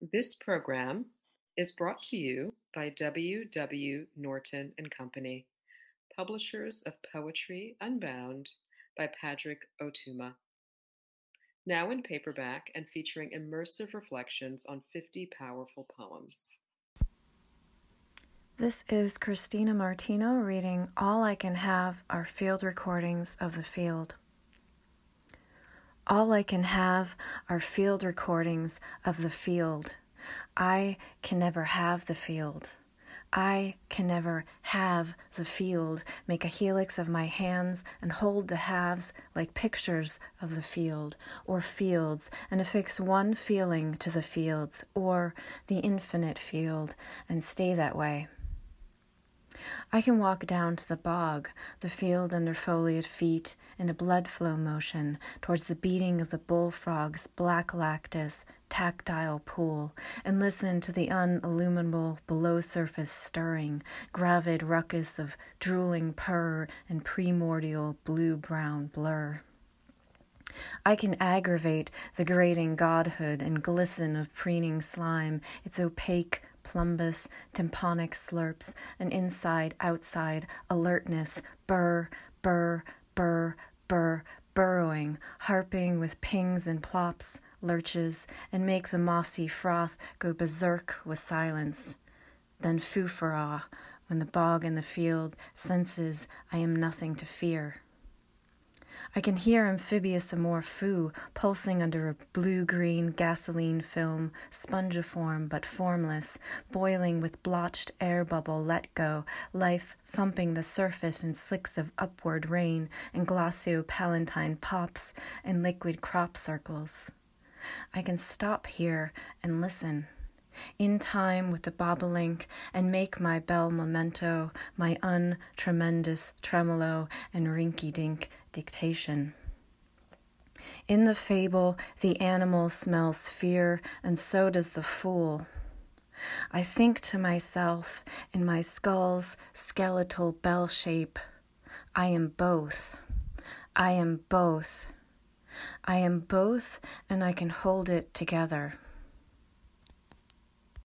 This program is brought to you by W. W. Norton and Company, publishers of Poetry Unbound by Padraig Ó Tuama. Now in paperback and featuring immersive reflections on 50 powerful poems. This is Christina Martino reading All I Can Have Are Field Recordings of the Field. All I can have are field recordings of the field. I can never have the field. I can never have the field, make a helix of my hands and hold the halves like pictures of the field or fields and affix one feeling to the fields or the infinite field and stay that way. I can walk down to the bog, the field under foliate feet, in a blood flow motion towards the beating of the bullfrog's black lactis tactile pool, and listen to the unilluminable below surface stirring, gravid ruckus of drooling purr and primordial blue brown blur. I can aggravate the grating godhood and glisten of preening slime, its opaque plumbous, tympanic slurps, an inside outside alertness, burr, burr, burr, burr, burrowing, harping with pings and plops, lurches, and make the mossy froth go berserk with silence. Then foofaraw, when the bog in the field senses I am nothing to fear. I can hear amphibious amor fou pulsing under a blue green gasoline film, spongiform but formless, boiling with blotched air bubble let go, life thumping the surface in slicks of upward rain and glossopalentine pops and liquid crop circles. I can stop here and listen in time with the bobolink and make my bell memento, my untremendous tremolo and rinky dink dictation. In the fable, the animal smells fear, and so does the fool. I think to myself, in my skull's skeletal bell shape, I am both. I am both. I am both, and I can hold it together.